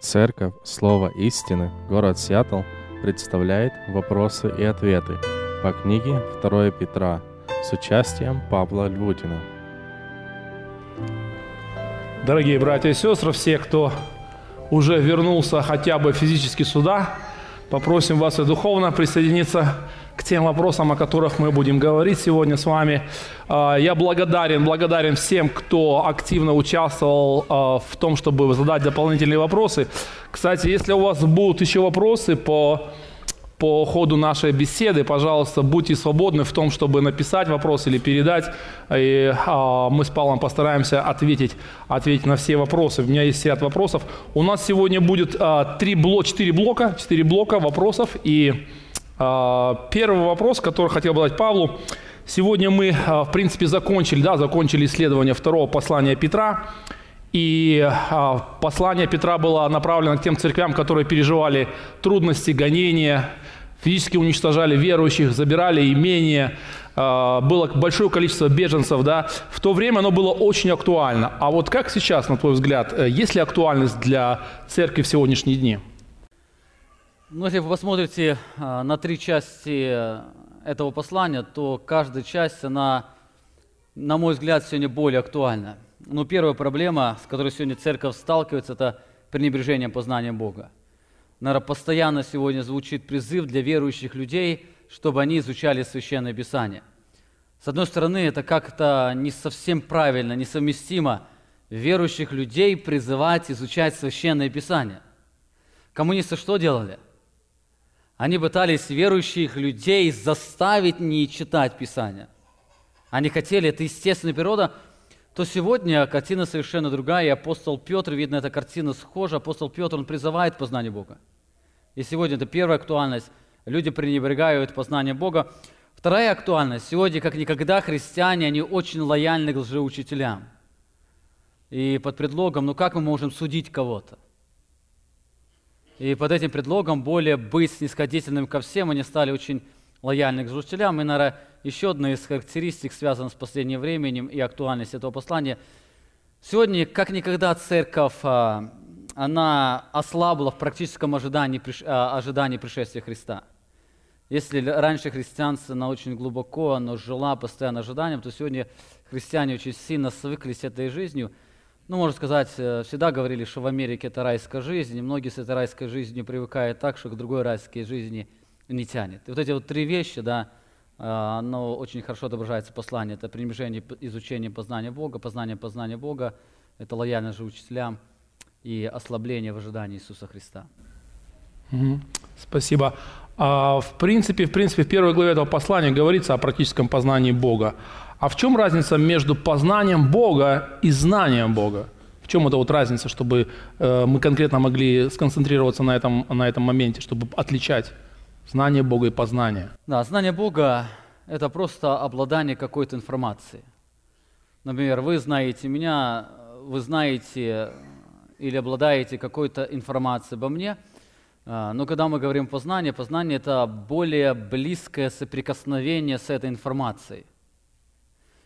Церковь Слово Истины, город Сиэтл, представляет вопросы и ответы по книге 2 Петра с участием Павла Львутина. Дорогие братья и сестры, все, кто уже вернулся хотя бы физически сюда, попросим вас и духовно присоединиться к тем вопросам, о которых мы будем говорить сегодня с вами. А, я благодарен, благодарен всем, кто активно участвовал а, в том, чтобы задать дополнительные вопросы. Кстати, если у вас будут еще вопросы по по ходу нашей беседы, пожалуйста, будьте свободны в том, чтобы написать вопрос или передать. И а, мы с Павлом постараемся ответить, ответить на все вопросы. У меня есть ряд вопросов. У нас сегодня будет а, три бло, четыре блока, четыре блока вопросов. И первый вопрос, который хотел бы дать Павлу. Сегодня мы, а, в принципе, закончили, да, закончили исследование второго послания Петра. И а, послание Петра было направлено к тем церквям, которые переживали трудности, гонения, физически уничтожали верующих, забирали имения, было большое количество беженцев, да, в то время оно было очень актуально. А вот как сейчас, на твой взгляд, э, есть ли актуальность для церкви в сегодняшние дни? Ну, если вы посмотрите а, на три части этого послания, то каждая часть, она, на мой взгляд, сегодня более актуальна. Ну, первая проблема, с которой сегодня церковь сталкивается, это пренебрежение познанием Бога. Наверное, постоянно сегодня звучит призыв для верующих людей, чтобы они изучали Священное Писание. С одной стороны, это как-то не совсем правильно, несовместимо верующих людей призывать изучать Священное Писание. Коммунисты что делали? Они пытались верующих людей заставить не читать Писание. Они хотели, это естественная природа, то сегодня картина совершенно другая, и апостол Петр, видно, эта картина схожа, апостол Петр, он призывает к познанию Бога. И сегодня это первая актуальность, люди пренебрегают познанием Бога. Вторая актуальность, сегодня, как никогда, христиане, они очень лояльны к лжеучителям. И под предлогом, ну как мы можем судить кого-то? И под этим предлогом более быть снисходительным ко всем, они стали очень лояльны к служителям. И, наверное, еще одна из характеристик, связанных с последним временем и актуальностью этого послания. Сегодня, как никогда, церковь, а, она ослабла в практическом ожидании, а, ожидании пришествия Христа. Если раньше христианство, она очень глубоко, она жила постоянно ожиданием, то сегодня христиане очень сильно свыклись этой жизнью – ну, можно сказать, э, всегда говорили, что в Америке это райская жизнь, и многие с этой райской жизнью привыкают так, что к другой райской жизни не тянет. И вот эти вот три вещи, да, э, оно очень хорошо отображается в послании. Это пренебрежение изучение познания Бога, познание познания Бога, это лояльность же учителям и ослабление в ожидании Иисуса Христа. Спасибо. А, в принципе, в принципе, в первой главе этого послания говорится о практическом познании Бога. А в чем разница между познанием Бога и знанием Бога? В чем эта вот разница, чтобы э, мы конкретно могли сконцентрироваться на этом, на этом моменте, чтобы отличать знание Бога и познание? Да, знание Бога – это просто обладание какой-то информацией. Например, вы знаете меня, вы знаете или обладаете какой-то информацией обо мне, э, но когда мы говорим познание, познание – это более близкое соприкосновение с этой информацией –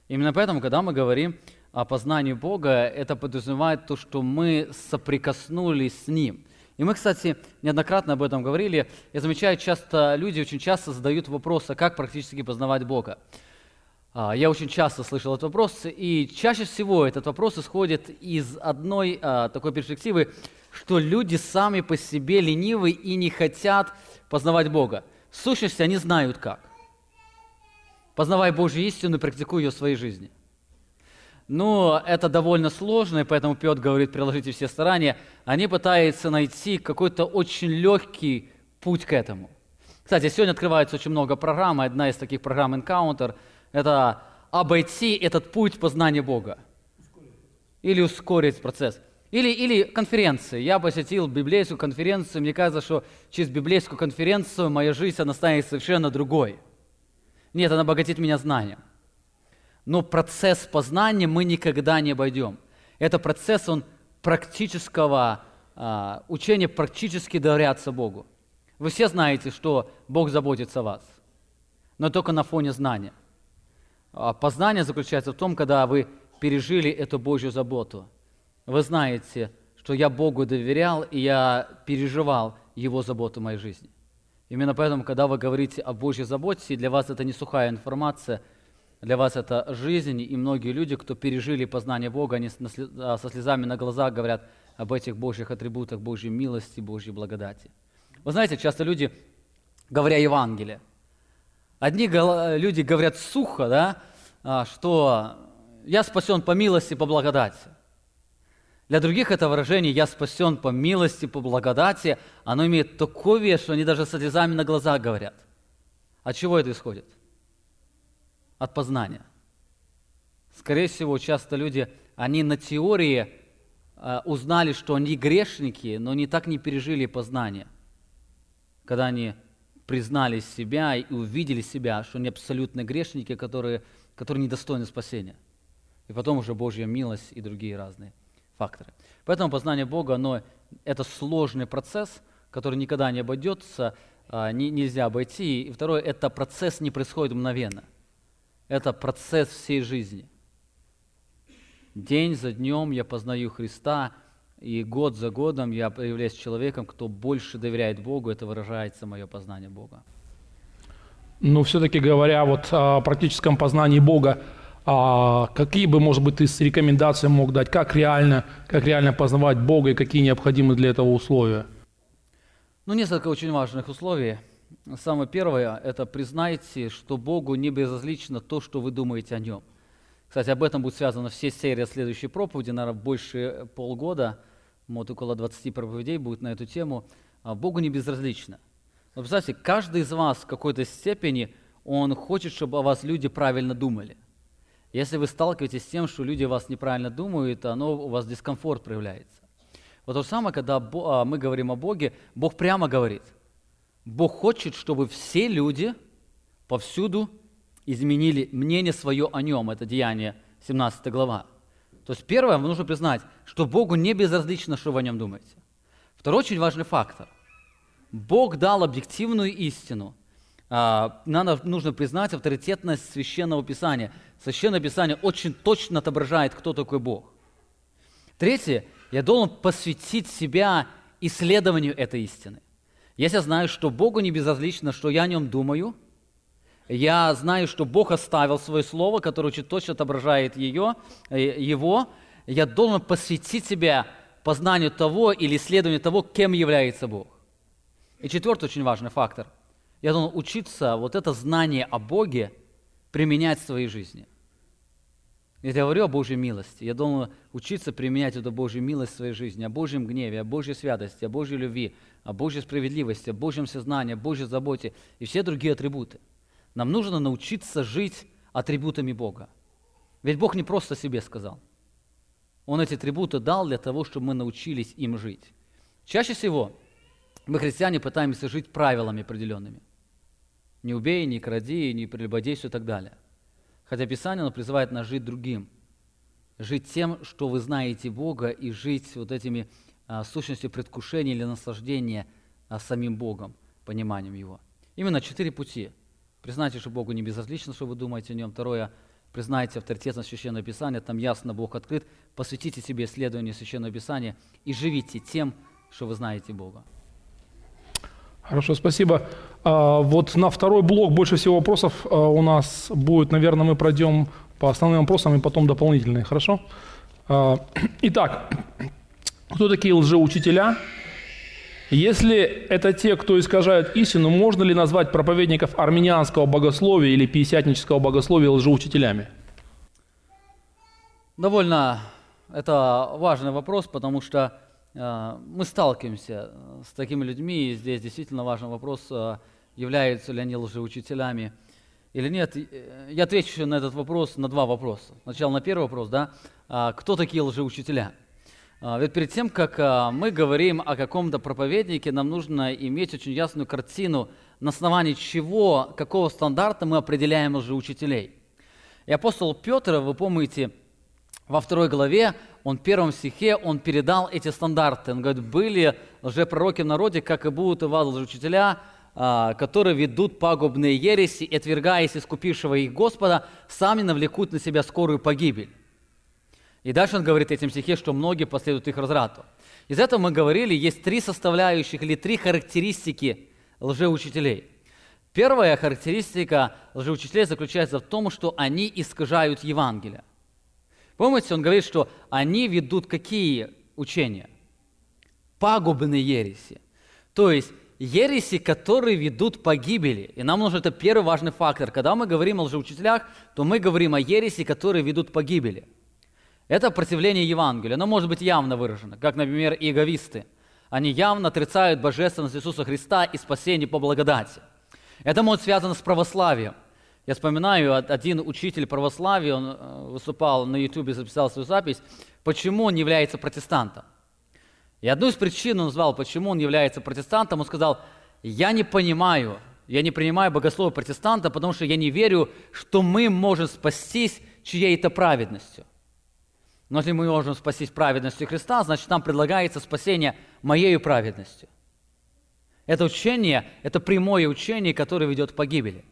Именно поэтому, когда мы говорим о познании Бога, это подразумевает то, что мы соприкоснулись с Ним. И мы, кстати, неоднократно об этом говорили. Я замечаю, часто люди очень часто задают вопрос, а как практически познавать Бога. А, я очень часто слышал этот вопрос, и чаще всего этот вопрос исходит из одной а, такой перспективы, что люди сами по себе ленивы и не хотят познавать Бога. В сущности, они знают как познавай Божью истину и практикуй ее в своей жизни. Но это довольно сложно, и поэтому Петр говорит, приложите все старания. Они пытаются найти какой-то очень легкий путь к этому. Кстати, сегодня открывается очень много программ. Одна из таких программ Encounter – это обойти этот путь познания Бога. Или ускорить процесс. Или, или конференции. Я посетил библейскую конференцию. Мне кажется, что через библейскую конференцию моя жизнь она станет совершенно другой – нет, она обогатит меня знанием. Но процесс познания мы никогда не обойдем. Это процесс, он практического а, учения, практически доверяться Богу. Вы все знаете, что Бог заботится о вас, но только на фоне знания. А познание заключается в том, когда вы пережили эту Божью заботу. Вы знаете, что я Богу доверял, и я переживал Его заботу в моей жизни. Именно поэтому, когда вы говорите о Божьей заботе, для вас это не сухая информация, для вас это жизнь, и многие люди, кто пережили познание Бога, они а, со слезами на глазах говорят об этих Божьих атрибутах, Божьей милости, Божьей благодати. Вы знаете, часто люди, говоря Евангелие, одни люди говорят сухо, да, а, что я спасен по милости, по благодати. Для других это выражение «я спасен по милости, по благодати», оно имеет такой вес, что они даже со слезами на глазах говорят. От чего это исходит? От познания. Скорее всего, часто люди, они на теории э, узнали, что они грешники, но они так не пережили познание. Когда они признали себя и увидели себя, что они абсолютно грешники, которые, которые недостойны спасения. И потом уже Божья милость и другие разные факторы. Поэтому познание Бога, оно, это сложный процесс, который никогда не обойдется, а, не, нельзя обойти. И второе, это процесс не происходит мгновенно. Это процесс всей жизни. День за днем я познаю Христа, и год за годом я являюсь человеком, кто больше доверяет Богу, это выражается мое познание Бога. Но все-таки говоря вот о практическом познании Бога, а какие бы, может быть, ты с рекомендацией мог дать, как реально, как реально познавать Бога и какие необходимы для этого условия? Ну, несколько очень важных условий. Самое первое – это признайте, что Богу не безразлично то, что вы думаете о Нем. Кстати, об этом будет связано все серии следующей проповеди, наверное, больше полгода, вот около 20 проповедей будет на эту тему. А Богу не безразлично. Но представьте, каждый из вас в какой-то степени, он хочет, чтобы о вас люди правильно думали – если вы сталкиваетесь с тем, что люди вас неправильно думают, оно у вас дискомфорт проявляется. Вот то же самое, когда а, мы говорим о Боге, Бог прямо говорит. Бог хочет, чтобы все люди повсюду изменили мнение свое о нем. Это Деяние 17 глава. То есть первое, вам нужно признать, что Богу не безразлично, что вы о нем думаете. Второй очень важный фактор. Бог дал объективную истину. А, надо, нужно признать авторитетность Священного Писания. Священное Писание очень точно отображает, кто такой Бог. Третье, я должен посвятить себя исследованию этой истины. Если я знаю, что Богу не безразлично, что я о нем думаю, я знаю, что Бог оставил свое слово, которое очень точно отображает ее, э, его, я должен посвятить себя познанию того или исследованию того, кем является Бог. И четвертый очень важный фактор. Я должен учиться вот это знание о Боге применять в своей жизни. Я говорю о Божьей милости. Я должен учиться применять эту Божью милость в своей жизни, о Божьем гневе, о Божьей святости, о Божьей любви, о Божьей справедливости, о Божьем сознании, о Божьей заботе и все другие атрибуты. Нам нужно научиться жить атрибутами Бога. Ведь Бог не просто себе сказал. Он эти атрибуты дал для того, чтобы мы научились им жить. Чаще всего мы, христиане, пытаемся жить правилами определенными. Не убей, не кради, не прелюбодействуй и так далее. Хотя Писание оно призывает нас жить другим. Жить тем, что вы знаете Бога, и жить вот этими а, сущностью предвкушения или наслаждения а, самим Богом, пониманием Его. Именно четыре пути. Признайте, что Богу не безразлично, что вы думаете о Нем. Второе, признайте авторитетность Священного Писания, там ясно Бог открыт. Посвятите себе исследованию Священного Писания и живите тем, что вы знаете Бога. Хорошо, спасибо. А, вот на второй блок больше всего вопросов а, у нас будет, наверное, мы пройдем по основным вопросам и потом дополнительные, хорошо? А, итак, кто такие лжеучителя? Если это те, кто искажают истину, можно ли назвать проповедников армянианского богословия или пятидесятнического богословия лжеучителями? Довольно это важный вопрос, потому что мы сталкиваемся э, с такими людьми, и здесь действительно важный вопрос, э, являются ли они лжеучителями или нет. Я отвечу на этот вопрос на два вопроса. Сначала на первый вопрос, да, кто такие лжеучителя? Ведь перед тем, как мы говорим о каком-то проповеднике, нам нужно иметь очень ясную картину, на основании чего, какого стандарта мы определяем лжеучителей. И апостол Петр, вы помните, во второй главе, он в первом стихе, он передал эти стандарты. Он говорит, были лжепророки в народе, как и будут и вас лжеучителя, а, которые ведут пагубные ереси, и, отвергаясь искупившего их Господа, сами навлекут на себя скорую погибель. И дальше он говорит этим стихе, что многие последуют их разврату. Из этого мы говорили, есть три составляющих или три характеристики лжеучителей. Первая характеристика лжеучителей заключается в том, что они искажают Евангелие. Помните, он говорит, что они ведут какие учения? Пагубные ереси. То есть ереси, которые ведут погибели. И нам нужен это первый важный фактор. Когда мы говорим о лжеучителях, то мы говорим о ереси, которые ведут погибели. Это противление Евангелию. Оно может быть явно выражено, как, например, иеговисты. Они явно отрицают божественность Иисуса Христа и спасение по благодати. Это может связано с православием. Я вспоминаю, один учитель православия, он э, выступал на YouTube, записал свою запись, почему он является протестантом. И одну из причин он назвал, почему он является протестантом, он сказал, я не понимаю, я не принимаю богословие протестанта, потому что я не верю, что мы можем спастись чьей-то праведностью. Но если мы можем спастись праведностью Христа, значит, нам предлагается спасение моей праведностью. Это учение, это прямое учение, которое ведет к погибели.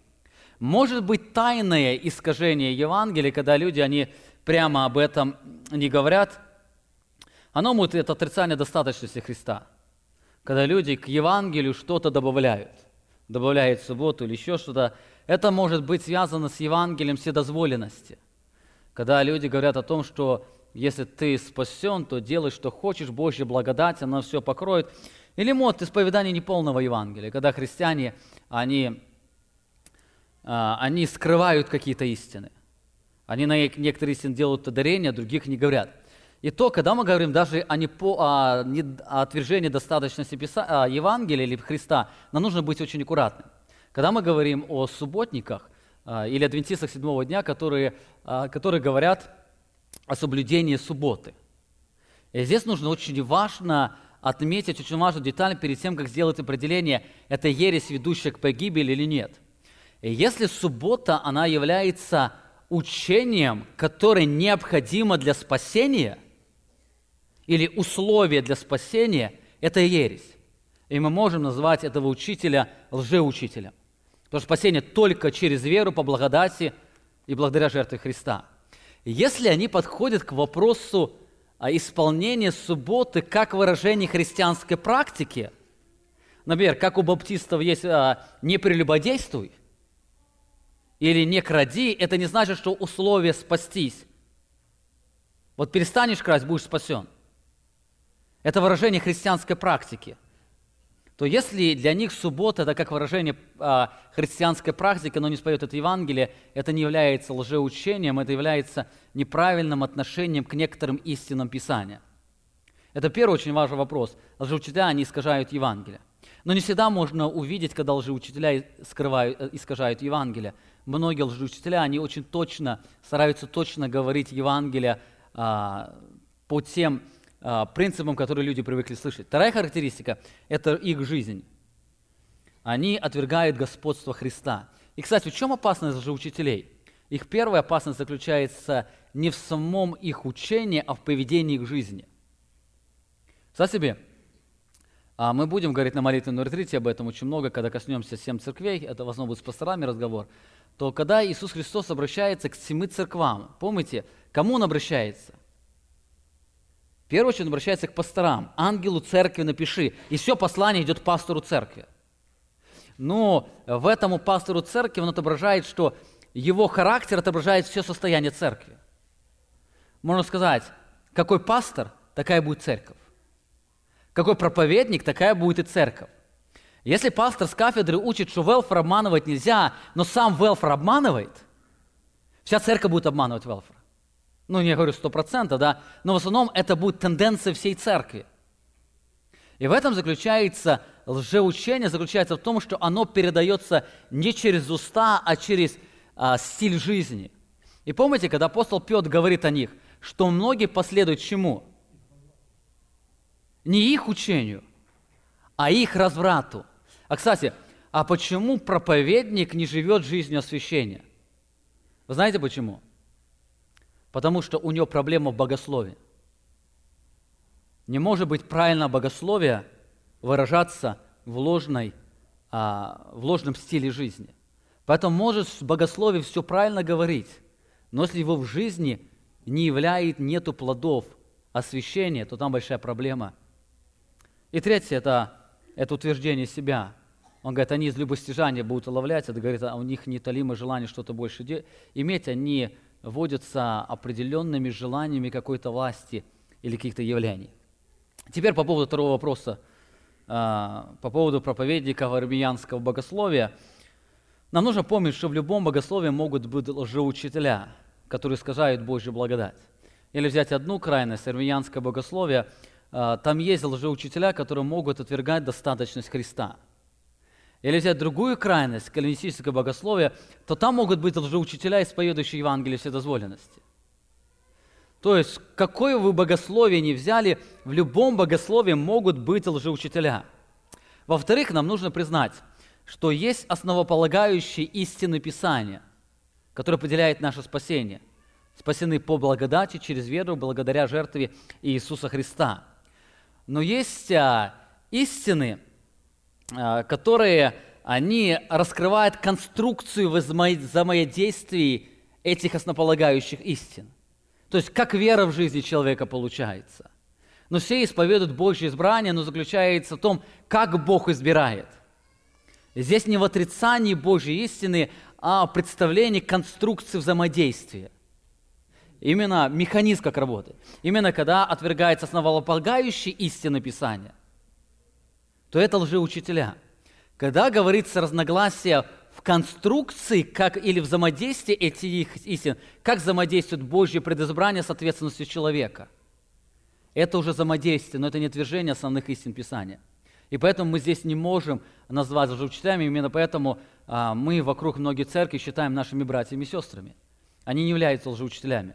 Может быть тайное искажение Евангелия, когда люди, они прямо об этом не говорят. Оно может это отрицание достаточности Христа. Когда люди к Евангелию что-то добавляют. Добавляют субботу или еще что-то. Это может быть связано с Евангелием вседозволенности. Когда люди говорят о том, что если ты спасен, то делай, что хочешь, Божья благодать, она все покроет. Или мод исповедания неполного Евангелия, когда христиане, они, они скрывают какие-то истины. Они на некоторые истины делают ударения, других не говорят. И то, когда мы говорим даже о, непо, о, не, о отвержении достаточности Писа, Евангелия или Христа, нам нужно быть очень аккуратным. Когда мы говорим о субботниках а, или адвентистах седьмого дня, которые, а, которые говорят, о соблюдении субботы. И здесь нужно очень важно отметить, очень важную деталь перед тем, как сделать определение, это ересь, ведущая к погибели или нет. И если суббота, она является учением, которое необходимо для спасения, или условие для спасения, это ересь. И мы можем назвать этого учителя лжеучителем. Потому что спасение только через веру по благодати и благодаря жертве Христа – если они подходят к вопросу исполнения субботы как выражение христианской практики, например, как у баптистов есть а, «не прелюбодействуй» или «не кради», это не значит, что условие спастись. Вот перестанешь красть, будешь спасен. Это выражение христианской практики – то если для них суббота – это как выражение а, христианской практики, но не споет это Евангелие, это не является лжеучением, это является неправильным отношением к некоторым истинам Писания. Это первый очень важный вопрос. Лжеучителя, они искажают Евангелие. Но не всегда можно увидеть, когда лжеучителя скрывают, э, искажают Евангелие. Многие лжеучителя, они очень точно, стараются точно говорить Евангелие а, по тем а, принципам, которые люди привыкли слышать. Вторая характеристика – это их жизнь. Они отвергают господство Христа. И, кстати, в чем опасность же учителей? Их первая опасность заключается не в самом их учении, а в поведении их жизни. Представь себе, а, мы будем говорить на молитвенном ретрите об этом очень много, когда коснемся семь церквей, это в основном будет с пасторами разговор, то когда Иисус Христос обращается к семи церквам, помните, кому Он обращается? В первую очередь он обращается к пасторам. Ангелу церкви напиши. И все послание идет пастору церкви. Но в этом у пастору церкви он отображает, что его характер отображает все состояние церкви. Можно сказать, какой пастор, такая будет церковь. Какой проповедник, такая будет и церковь. Если пастор с кафедры учит, что велфор обманывать нельзя, но сам велфор обманывает, вся церковь будет обманывать велфора ну, не говорю сто процентов, да, но в основном это будет тенденция всей церкви. И в этом заключается лжеучение, заключается в том, что оно передается не через уста, а через а, стиль жизни. И помните, когда апостол Петр говорит о них, что многие последуют чему? Не их учению, а их разврату. А, кстати, а почему проповедник не живет жизнью освящения? Вы знаете почему? потому что у него проблема в богословии. Не может быть правильно богословие выражаться в, ложной, а, в ложном стиле жизни. Поэтому может в богословии все правильно говорить, но если его в жизни не являет, нету плодов освящения, то там большая проблема. И третье – это, это утверждение себя. Он говорит, они из любостяжания будут уловлять, это говорит, а у них неутолимое желание что-то больше де- иметь, они водятся определенными желаниями какой-то власти или каких-то явлений. Теперь по поводу второго вопроса, а, по поводу проповедника армянского богословия. Нам нужно помнить, что в любом богословии могут быть лжеучителя, которые искажают Божью благодать. Или взять одну крайность, армянское богословие, там есть лжеучителя, которые могут отвергать достаточность Христа – или взять другую крайность, кальвинистическое богословие, то там могут быть лжеучителя, исповедующие Евангелие вседозволенности. То есть, какое вы богословие не взяли, в любом богословии могут быть лжеучителя. Во-вторых, нам нужно признать, что есть основополагающие истины Писания, которые определяют наше спасение. Спасены по благодати через веру, благодаря жертве Иисуса Христа. Но есть а, истины, а, которые они раскрывают конструкцию взаимодействий этих основополагающих истин. То есть, как вера в жизни человека получается. Но все исповедуют Божье избрание, но заключается в том, как Бог избирает. Здесь не в отрицании Божьей истины, а в представлении конструкции взаимодействия. Именно механизм как работает. Именно когда отвергается основополагающие истины Писания, то это лжеучителя. Когда говорится разногласие в конструкции как, или взаимодействии этих истин, как взаимодействует Божье предизбрание с ответственностью человека. Это уже взаимодействие, но это не отвержение основных истин Писания. И поэтому мы здесь не можем назвать лжеучителями, именно поэтому а, мы вокруг многих церкви считаем нашими братьями и сестрами. Они не являются лжеучителями.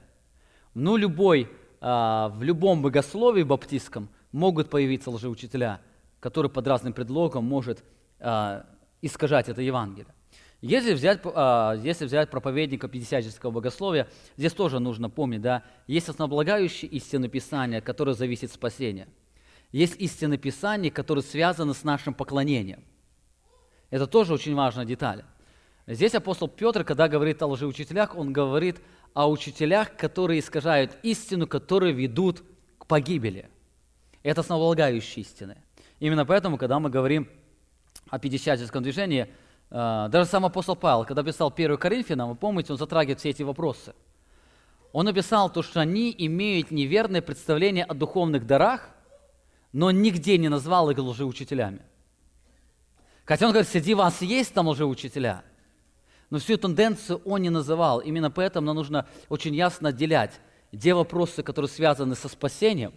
Ну, любой, а, в любом богословии баптистском могут появиться лжеучителя – который под разным предлогом может а, искажать это Евангелие. Если взять, а, если взять проповедника пятидесятнического богословия, здесь тоже нужно помнить, да, есть основополагающие истины Писания, которые зависят от спасения. Есть истины Писания, которые связаны с нашим поклонением. Это тоже очень важная деталь. Здесь апостол Петр, когда говорит о лжеучителях, он говорит о учителях, которые искажают истину, которые ведут к погибели. Это основополагающие истины. Именно поэтому, когда мы говорим о пятидесятническом движении, э, даже сам апостол Павел, когда писал 1 Коринфянам, вы помните, он затрагивает все эти вопросы. Он написал то, что они имеют неверное представление о духовных дарах, но нигде не назвал их лжеучителями. Хотя он говорит, среди вас есть там лжеучителя, но всю тенденцию он не называл. Именно поэтому нам нужно очень ясно отделять, где вопросы, которые связаны со спасением,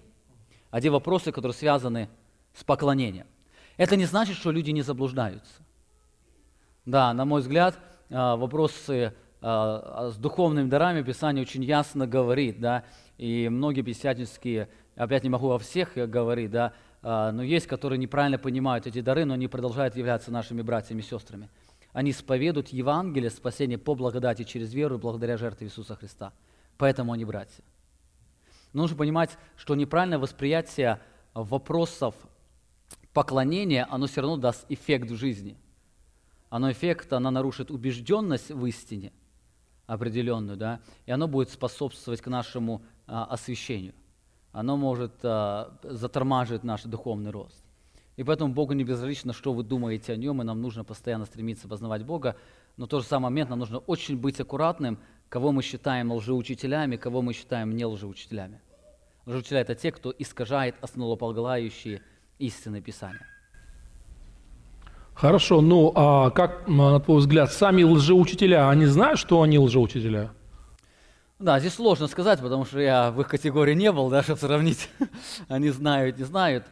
а где вопросы, которые связаны с поклонением. Это не значит, что люди не заблуждаются. Да, на мой взгляд, а, вопросы а, с духовными дарами Писание очень ясно говорит, да, и многие пятидесятнические, опять не могу о всех говорить, да, а, но есть, которые неправильно понимают эти дары, но они продолжают являться нашими братьями и сестрами. Они исповедуют Евангелие спасения по благодати через веру благодаря жертве Иисуса Христа. Поэтому они братья. Но нужно понимать, что неправильное восприятие вопросов поклонение, оно все равно даст эффект в жизни. Оно эффект, оно нарушит убежденность в истине определенную, да, и оно будет способствовать к нашему а, освящению. Оно может а, затормаживать наш духовный рост. И поэтому Богу не безразлично, что вы думаете о Нем, и нам нужно постоянно стремиться познавать Бога, но в тот же самый момент нам нужно очень быть аккуратным, кого мы считаем лжеучителями, кого мы считаем не лжеучителями. Лжеучителя – это те, кто искажает основополагающие истины Писания. Хорошо, ну а как, на твой взгляд, сами лжеучителя, они знают, что они лжеучителя? Да, здесь сложно сказать, потому что я в их категории не был, да, чтобы сравнить. они знают, не знают.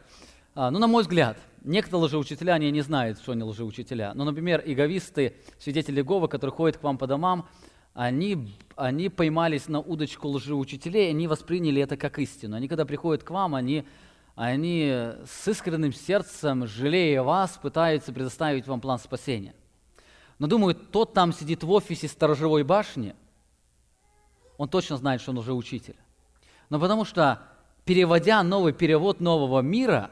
А, ну, на мой взгляд, некоторые лжеучителя, они не знают, что они лжеучителя. Ну, например, иговисты, свидетели Гова, которые ходят к вам по домам, они, они поймались на удочку лжеучителей, они восприняли это как истину. Они, когда приходят к вам, они они с искренним сердцем, жалея вас, пытаются предоставить вам план спасения. Но думаю, тот там сидит в офисе сторожевой башни, он точно знает, что он уже учитель. Но потому что, переводя новый перевод нового мира,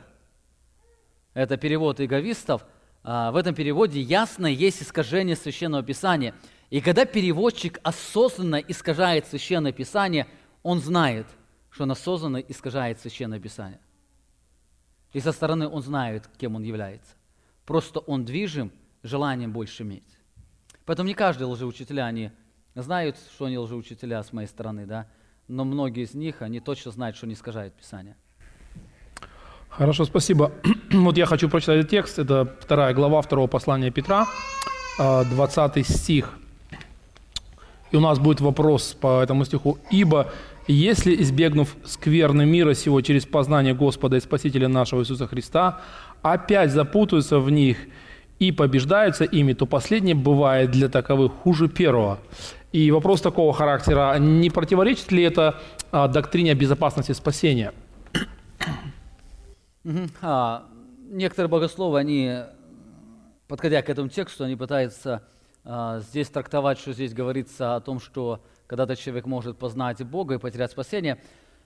это перевод иговистов, а, в этом переводе ясно есть искажение Священного Писания. И когда переводчик осознанно искажает Священное Писание, Он знает, что она создана искажает Священное Писание. И со стороны он знает, кем он является. Просто он движим желанием больше иметь. Поэтому не каждый лжеучителя, они знают, что они лжеучителя с моей стороны, да, но многие из них, они точно знают, что не искажает Писание. Хорошо, спасибо. Вот я хочу прочитать этот текст. Это вторая глава второго послания Петра, 20 а, стих. И у нас будет вопрос по этому стиху. «Ибо если, избегнув скверны мира сего через познание Господа и Спасителя нашего Иисуса Христа, опять запутаются в них и побеждаются ими, то последнее бывает для таковых хуже первого». И вопрос такого характера, не противоречит ли это а, доктрине безопасности спасения? А, некоторые богословы, они, подходя к этому тексту, они пытаются а, здесь трактовать, что здесь говорится о том, что когда-то человек может познать Бога и потерять спасение.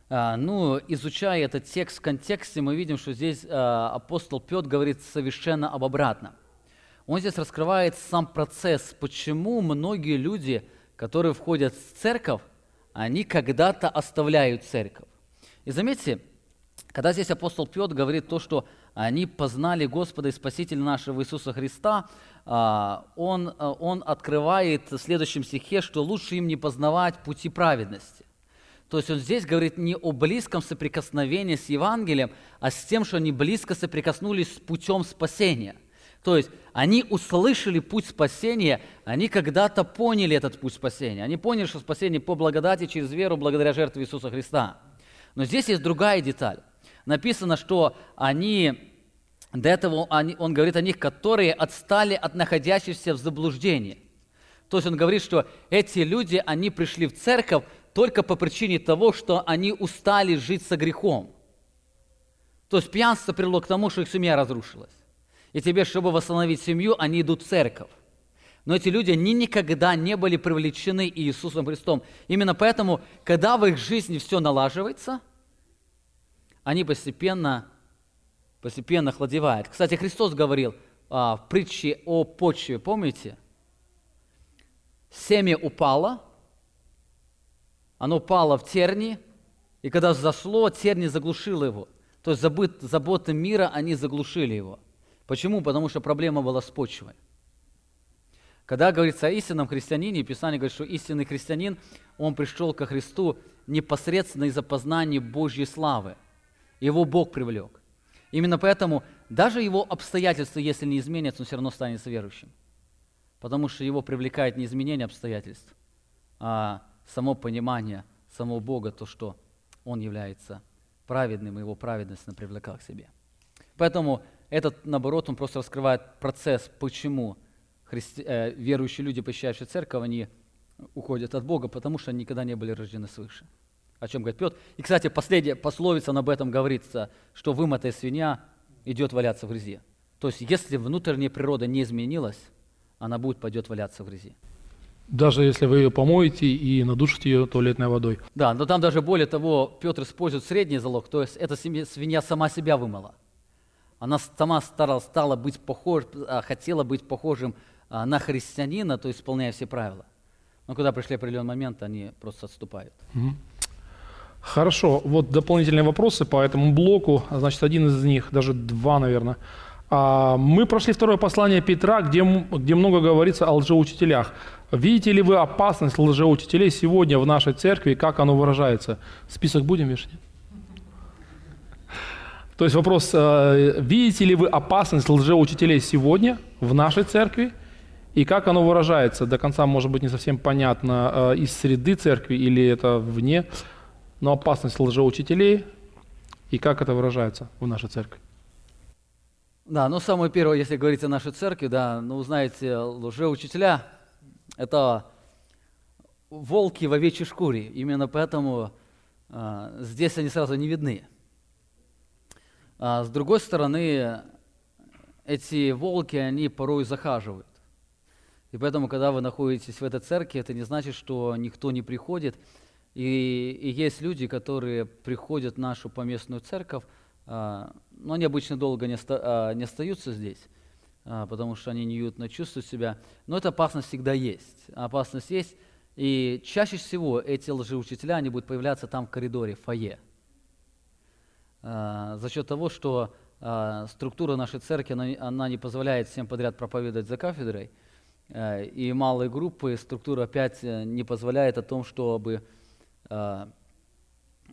А, ну, изучая этот текст в контексте, мы видим, что здесь а, апостол Петр говорит совершенно об обратном. Он здесь раскрывает сам процесс, почему многие люди, которые входят в церковь, они когда-то оставляют церковь. И заметьте, когда здесь апостол Петр говорит то, что они познали Господа и Спасителя нашего Иисуса Христа, а, он, а, он открывает в следующем стихе, что лучше им не познавать пути праведности. То есть он здесь говорит не о близком соприкосновении с Евангелием, а с тем, что они близко соприкоснулись с путем спасения. То есть они услышали путь спасения, они когда-то поняли этот путь спасения. Они поняли, что спасение по благодати через веру благодаря жертве Иисуса Христа. Но здесь есть другая деталь написано, что они, до этого они, он говорит о них, которые отстали от находящихся в заблуждении. То есть он говорит, что эти люди, они пришли в церковь только по причине того, что они устали жить со грехом. То есть пьянство привело к тому, что их семья разрушилась. И тебе, чтобы восстановить семью, они идут в церковь. Но эти люди, они никогда не были привлечены Иисусом Христом. Именно поэтому, когда в их жизни все налаживается, они постепенно, постепенно хладевают. Кстати, Христос говорил а, в притче о почве, помните? Семя упало, оно упало в терни, и когда зашло, терни заглушило его. То есть забыт, заботы мира, они заглушили его. Почему? Потому что проблема была с почвой. Когда говорится о истинном христианине, Писание говорит, что истинный христианин, он пришел ко Христу непосредственно из-за познания Божьей славы – его Бог привлек. Именно поэтому даже его обстоятельства, если не изменятся, он все равно станет верующим. Потому что его привлекает не изменение обстоятельств, а само понимание самого Бога, то, что он является праведным, и его праведность он привлекал к себе. Поэтому этот, наоборот, он просто раскрывает процесс, почему христи... э, верующие люди, посещающие церковь, они уходят от Бога, потому что они никогда не были рождены свыше о чем говорит Петр. И, кстати, последняя пословица об этом говорится, что вымытая свинья идет валяться в грязи. То есть, если внутренняя природа не изменилась, она будет пойдет валяться в грязи. Даже если вы ее помоете и надушите ее туалетной водой. Да, но там даже более того, Петр использует средний залог, то есть эта свинья сама себя вымыла. Она сама стала, стала быть похож, а, хотела быть похожим а, на христианина, то есть исполняя все правила. Но когда пришли определенный момент, они просто отступают. Угу. Хорошо, вот дополнительные вопросы по этому блоку, значит, один из них, даже два, наверное. А, мы прошли второе послание Петра, где, где много говорится о лжеучителях. Видите ли вы опасность лжеучителей сегодня в нашей церкви, как оно выражается? Список будем вешать? То есть вопрос, э, видите ли вы опасность лжеучителей сегодня в нашей церкви, и как оно выражается? До конца, может быть, не совсем понятно, э, из среды церкви или это вне но опасность лжеучителей и как это выражается в нашей церкви. Да, ну самое первое, если говорить о нашей церкви, да, ну знаете, лжеучителя – это волки в овечьей шкуре. Именно поэтому а, здесь они сразу не видны. А с другой стороны, эти волки, они порой захаживают. И поэтому, когда вы находитесь в этой церкви, это не значит, что никто не приходит – и, и есть люди, которые приходят в нашу поместную церковь, а, но они обычно долго не, оста, а, не остаются здесь, а, потому что они неуютно чувствуют себя. Но эта опасность всегда есть. Опасность есть, И чаще всего эти лжеучителя, они будут появляться там в коридоре, в фойе. А, за счет того, что а, структура нашей церкви, она, она не позволяет всем подряд проповедовать за кафедрой, а, и малые группы, структура опять э, не позволяет о том, чтобы а,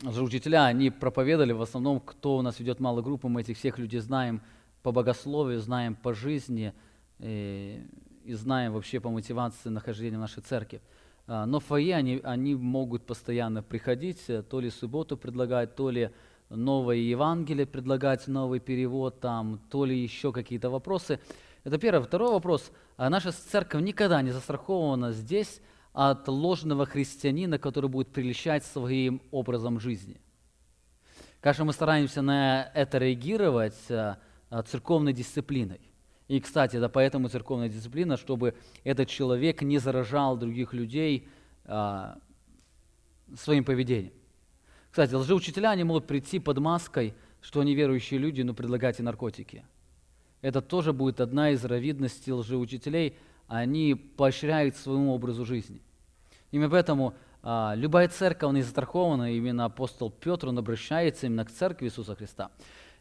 учителя, они проповедовали в основном, кто у нас ведет малые группы, мы этих всех людей знаем по богословию, знаем по жизни и, и знаем вообще по мотивации нахождения в нашей церкви. Но в фойе они, они могут постоянно приходить, э, то ли субботу предлагать, то ли новое Евангелие, предлагать новый перевод, там, то ли еще какие-то вопросы. Это первый. Второй вопрос. Наша церковь никогда не застрахована здесь от ложного христианина, который будет прельщать своим образом жизни. Конечно, мы стараемся на это реагировать а, церковной дисциплиной. И, кстати, да, поэтому церковная дисциплина, чтобы этот человек не заражал других людей а, своим поведением. Кстати, лжеучителя, они могут прийти под маской, что они верующие люди, но предлагать и наркотики. Это тоже будет одна из равидностей лжеучителей. Они поощряют своему образу жизни. Именно поэтому а, любая церковь, она застрахована, именно апостол Петр, он обращается именно к церкви Иисуса Христа.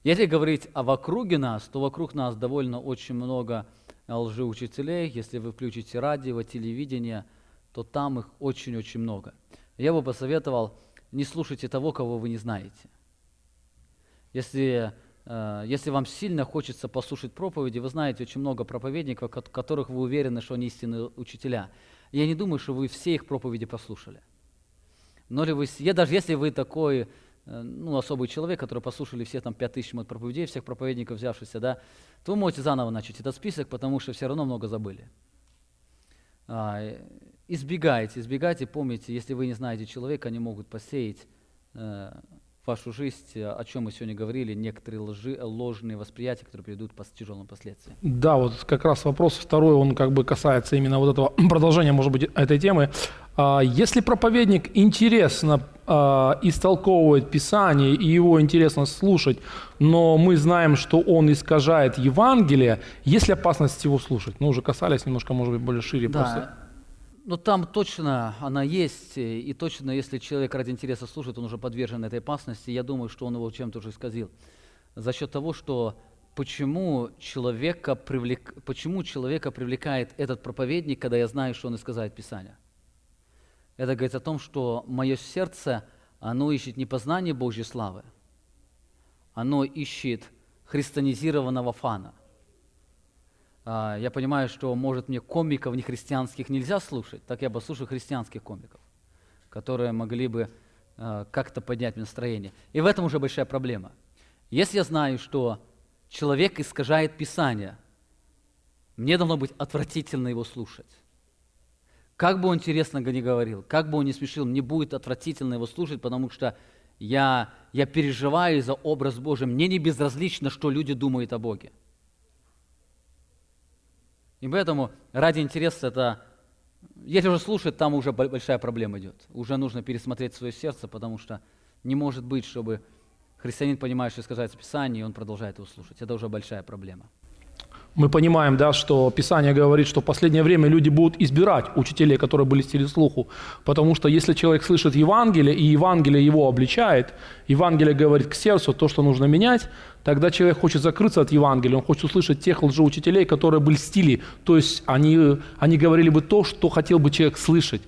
Если говорить о вокруге нас, то вокруг нас довольно очень много лжеучителей. Если вы включите радио, телевидение, то там их очень-очень много. Я бы посоветовал не слушайте того, кого вы не знаете. Если, э, если вам сильно хочется послушать проповеди, вы знаете очень много проповедников, которых вы уверены, что они истинные учителя. Я не думаю, что вы все их проповеди послушали. Но ли вы, я, даже если вы такой э, ну, особый человек, который послушали все там пять тысяч проповедей, всех проповедников взявшихся, да, то вы можете заново начать этот список, потому что все равно много забыли. А, избегайте, избегайте, помните, если вы не знаете человека, они могут посеять э, вашу жизнь, о чем мы сегодня говорили, некоторые лжи, ложные восприятия, которые приведут к тяжелым последствиям. Да, вот как раз вопрос второй, он как бы касается именно вот этого продолжения, может быть, этой темы. А, если проповедник интересно а, истолковывает Писание, и его интересно слушать, но мы знаем, что он искажает Евангелие, есть ли опасность его слушать? Ну, уже касались немножко, может быть, более шире. Да, просто. Ну, там точно она есть, и точно, если человек ради интереса слушает, он уже подвержен этой опасности. Я думаю, что он его чем-то уже исказил. За счет того, что почему человека, привлек... почему человека привлекает этот проповедник, когда я знаю, что он исказает Писание. Это говорит о том, что мое сердце, оно ищет не познание Божьей славы, оно ищет христианизированного фана – я понимаю, что, может, мне комиков нехристианских нельзя слушать, так я бы слушал христианских комиков, которые могли бы а, как-то поднять настроение. И в этом уже большая проблема. Если я знаю, что человек искажает Писание, мне должно быть отвратительно его слушать. Как бы он интересно не говорил, как бы он не смешил, мне будет отвратительно его слушать, потому что я, я переживаю за образ Божий. Мне не безразлично, что люди думают о Боге. И поэтому ради интереса это, если уже слушать, там уже большая проблема идет. Уже нужно пересмотреть свое сердце, потому что не может быть, чтобы христианин, понимающий, сказать Писание, и он продолжает его слушать. Это уже большая проблема мы понимаем, да, что Писание говорит, что в последнее время люди будут избирать учителей, которые были стили слуху, потому что если человек слышит Евангелие, и Евангелие его обличает, Евангелие говорит к сердцу то, что нужно менять, тогда человек хочет закрыться от Евангелия, он хочет услышать тех лжеучителей, которые были стили, то есть они, они говорили бы то, что хотел бы человек слышать.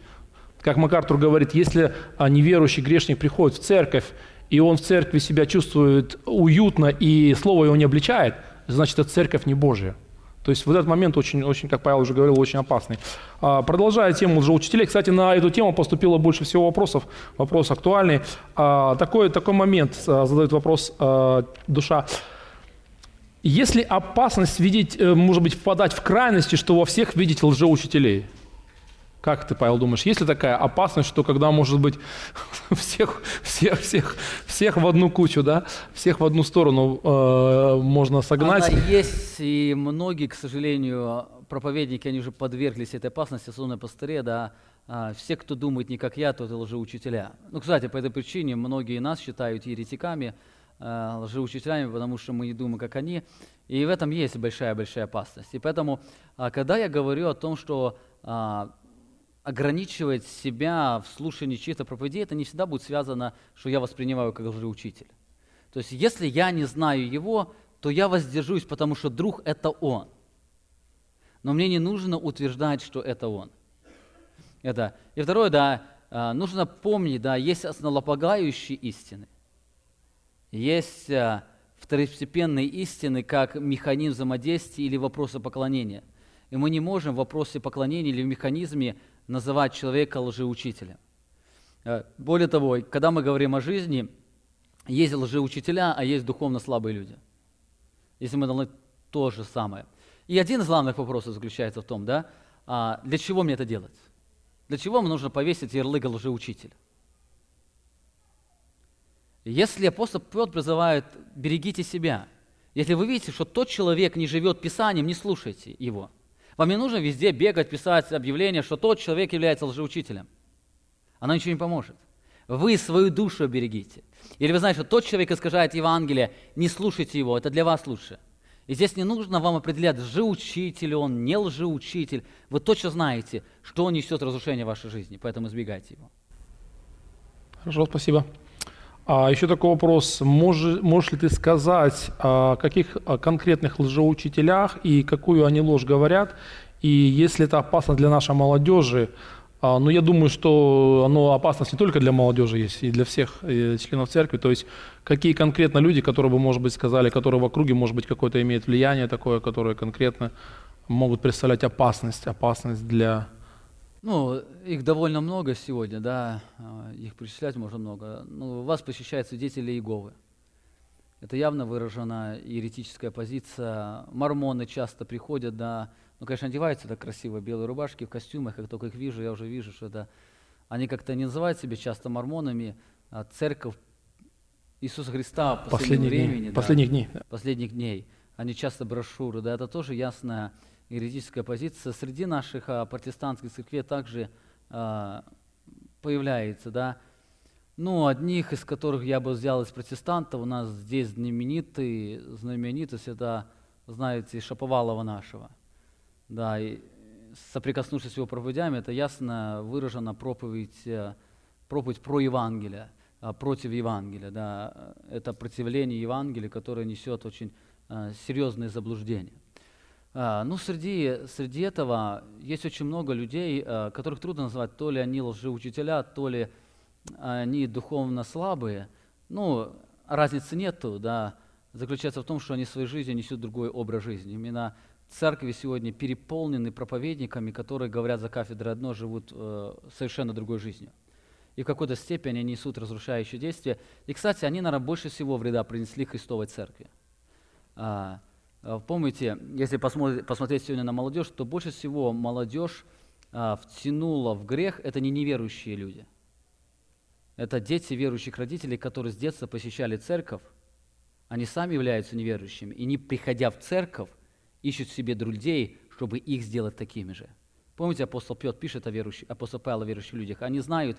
Как МакАртур говорит, если неверующий грешник приходит в церковь, и он в церкви себя чувствует уютно, и слово его не обличает – значит, эта церковь не Божья. То есть вот этот момент очень, очень, как Павел уже говорил, очень опасный. А, продолжая тему лжеучителей, кстати, на эту тему поступило больше всего вопросов, вопрос актуальный. А, такой, такой момент а, задает вопрос душа. Есть ли опасность видеть, э, может быть, впадать в крайности, что во всех видеть лжеучителей? Как ты, Павел, думаешь, есть ли такая опасность, что когда, может быть, всех, всех, всех, всех в одну кучу, да, всех в одну сторону э, можно согнать? Она есть, и многие, к сожалению, проповедники, они уже подверглись этой опасности, особенно пастыре, да, а, все, кто думает не как я, то это лжеучителя. Ну, кстати, по этой причине многие нас считают еретиками, э, лжеучителями, потому что мы не думаем, как они. И в этом есть большая-большая опасность. И поэтому, а, когда я говорю о том, что а, ограничивать себя в слушании чьих-то проповедей, это не всегда будет связано, что я воспринимаю как лжеучитель. То есть если я не знаю его, то я воздержусь, потому что друг – это он. Но мне не нужно утверждать, что это он. Это. И второе, да, а, нужно помнить, да, есть основополагающие истины. Есть а, второстепенные истины, как механизм взаимодействия или вопросы поклонения. И мы не можем в вопросе поклонения или в механизме называть человека лжеучителем. А, более того, когда мы говорим о жизни, есть лжеучителя, а есть духовно слабые люди. Если мы должны то же самое. И один из главных вопросов заключается в том, да, для чего мне это делать? Для чего мне нужно повесить ярлык лжеучитель? Если апостол Петр призывает «берегите себя», если вы видите, что тот человек не живет Писанием, не слушайте его. Вам не нужно везде бегать, писать объявление, что тот человек является лжеучителем. Оно ничего не поможет. Вы свою душу берегите. Или вы знаете, что тот человек искажает Евангелие, не слушайте его, это для вас лучше. И здесь не нужно вам определять, лжеучитель он, не лжеучитель. Вы точно знаете, что он несет разрушение вашей жизни, поэтому избегайте его. Хорошо, спасибо. А еще такой вопрос. Можешь, можешь ли ты сказать, о каких конкретных лжеучителях и какую они ложь говорят? И если это опасно для нашей молодежи, а, ну, я думаю, что оно опасность не только для молодежи есть, и для всех э, членов церкви. То есть какие конкретно люди, которые бы, может быть, сказали, которые в округе, может быть, какое-то имеют влияние такое, которые конкретно могут представлять опасность, опасность для... Ну, их довольно много сегодня, да, а, их перечислять можно много. Ну, вас посещают свидетели Иеговы. Это явно выражена еретическая позиция. Мормоны часто приходят, да, ну, конечно, одеваются так красиво, белые рубашки, в костюмах, как только их вижу, я уже вижу, что это... Они как-то не называют себя часто мормонами, а церковь Иисуса Христа в последнем времени. Дней. Да, последних дней. Последних дней. Они часто брошюры, да, это тоже ясная еретическая позиция. Среди наших а, протестантских церквей также а, появляется, да. Ну, одних из которых я бы взял из протестантов, у нас здесь знаменитый, знаменитость, это, знаете, Шаповалова нашего. Да, и соприкоснувшись с его проповедями, это ясно выражена проповедь, э, проповедь про Евангелие, а, против Евангелия. Да. Это противление Евангелия, которое несет очень э, серьезные заблуждения. А, ну, среди, среди этого есть очень много людей, э, которых трудно назвать, то ли они лжеучителя, то ли они духовно слабые. Ну, разницы нету, да, заключается в том, что они своей жизни несут другой образ жизни. Именно церкви сегодня переполнены проповедниками, которые говорят за кафедрой одно, живут э, совершенно другой жизнью. И в какой-то степени они несут разрушающие действия. И, кстати, они, наверное, больше всего вреда принесли Христовой церкви. А помните, если посмотреть, сегодня на молодежь, то больше всего молодежь а, втянула в грех это не неверующие люди. Это дети верующих родителей, которые с детства посещали церковь. Они сами являются неверующими. И не приходя в церковь, ищут себе друзей, чтобы их сделать такими же. Помните, апостол Петр пишет о верующих, апостол Павел о верующих людях. Они знают,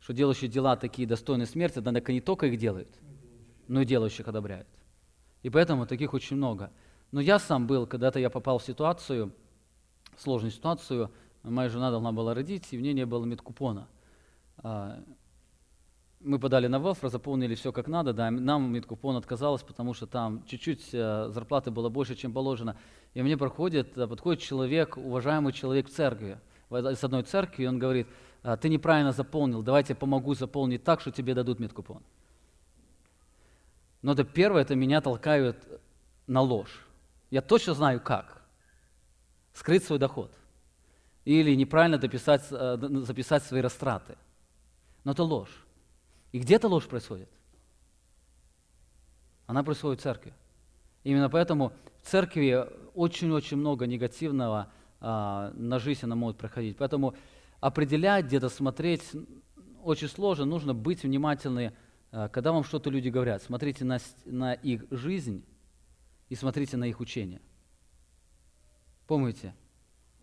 что делающие дела такие достойные смерти, однако не только их делают, но и делающих одобряют. И поэтому таких очень много. Но я сам был, когда-то я попал в ситуацию, сложную ситуацию, моя жена должна была родить, и в ней не было медкупона. А, мы подали на welfare, заполнили все как надо, да, нам медкупон отказалось, потому что там чуть-чуть э, зарплаты было больше, чем положено. И мне проходит, э, подходит человек, уважаемый человек в церкви, с одной церкви, и он говорит, «А, ты неправильно заполнил, давайте я помогу заполнить так, что тебе дадут медкупон. Но это первое, это меня толкают на ложь. Я точно знаю как. Скрыть свой доход. Или неправильно дописать, э, записать свои растраты. Но это ложь. И где эта ложь происходит? Она происходит в церкви. Именно поэтому в церкви очень-очень много негативного а, на жизнь она может проходить. Поэтому определять, где-то смотреть очень сложно. Нужно быть внимательны, а, когда вам что-то люди говорят. Смотрите на, на их жизнь и смотрите на их учение. Помните,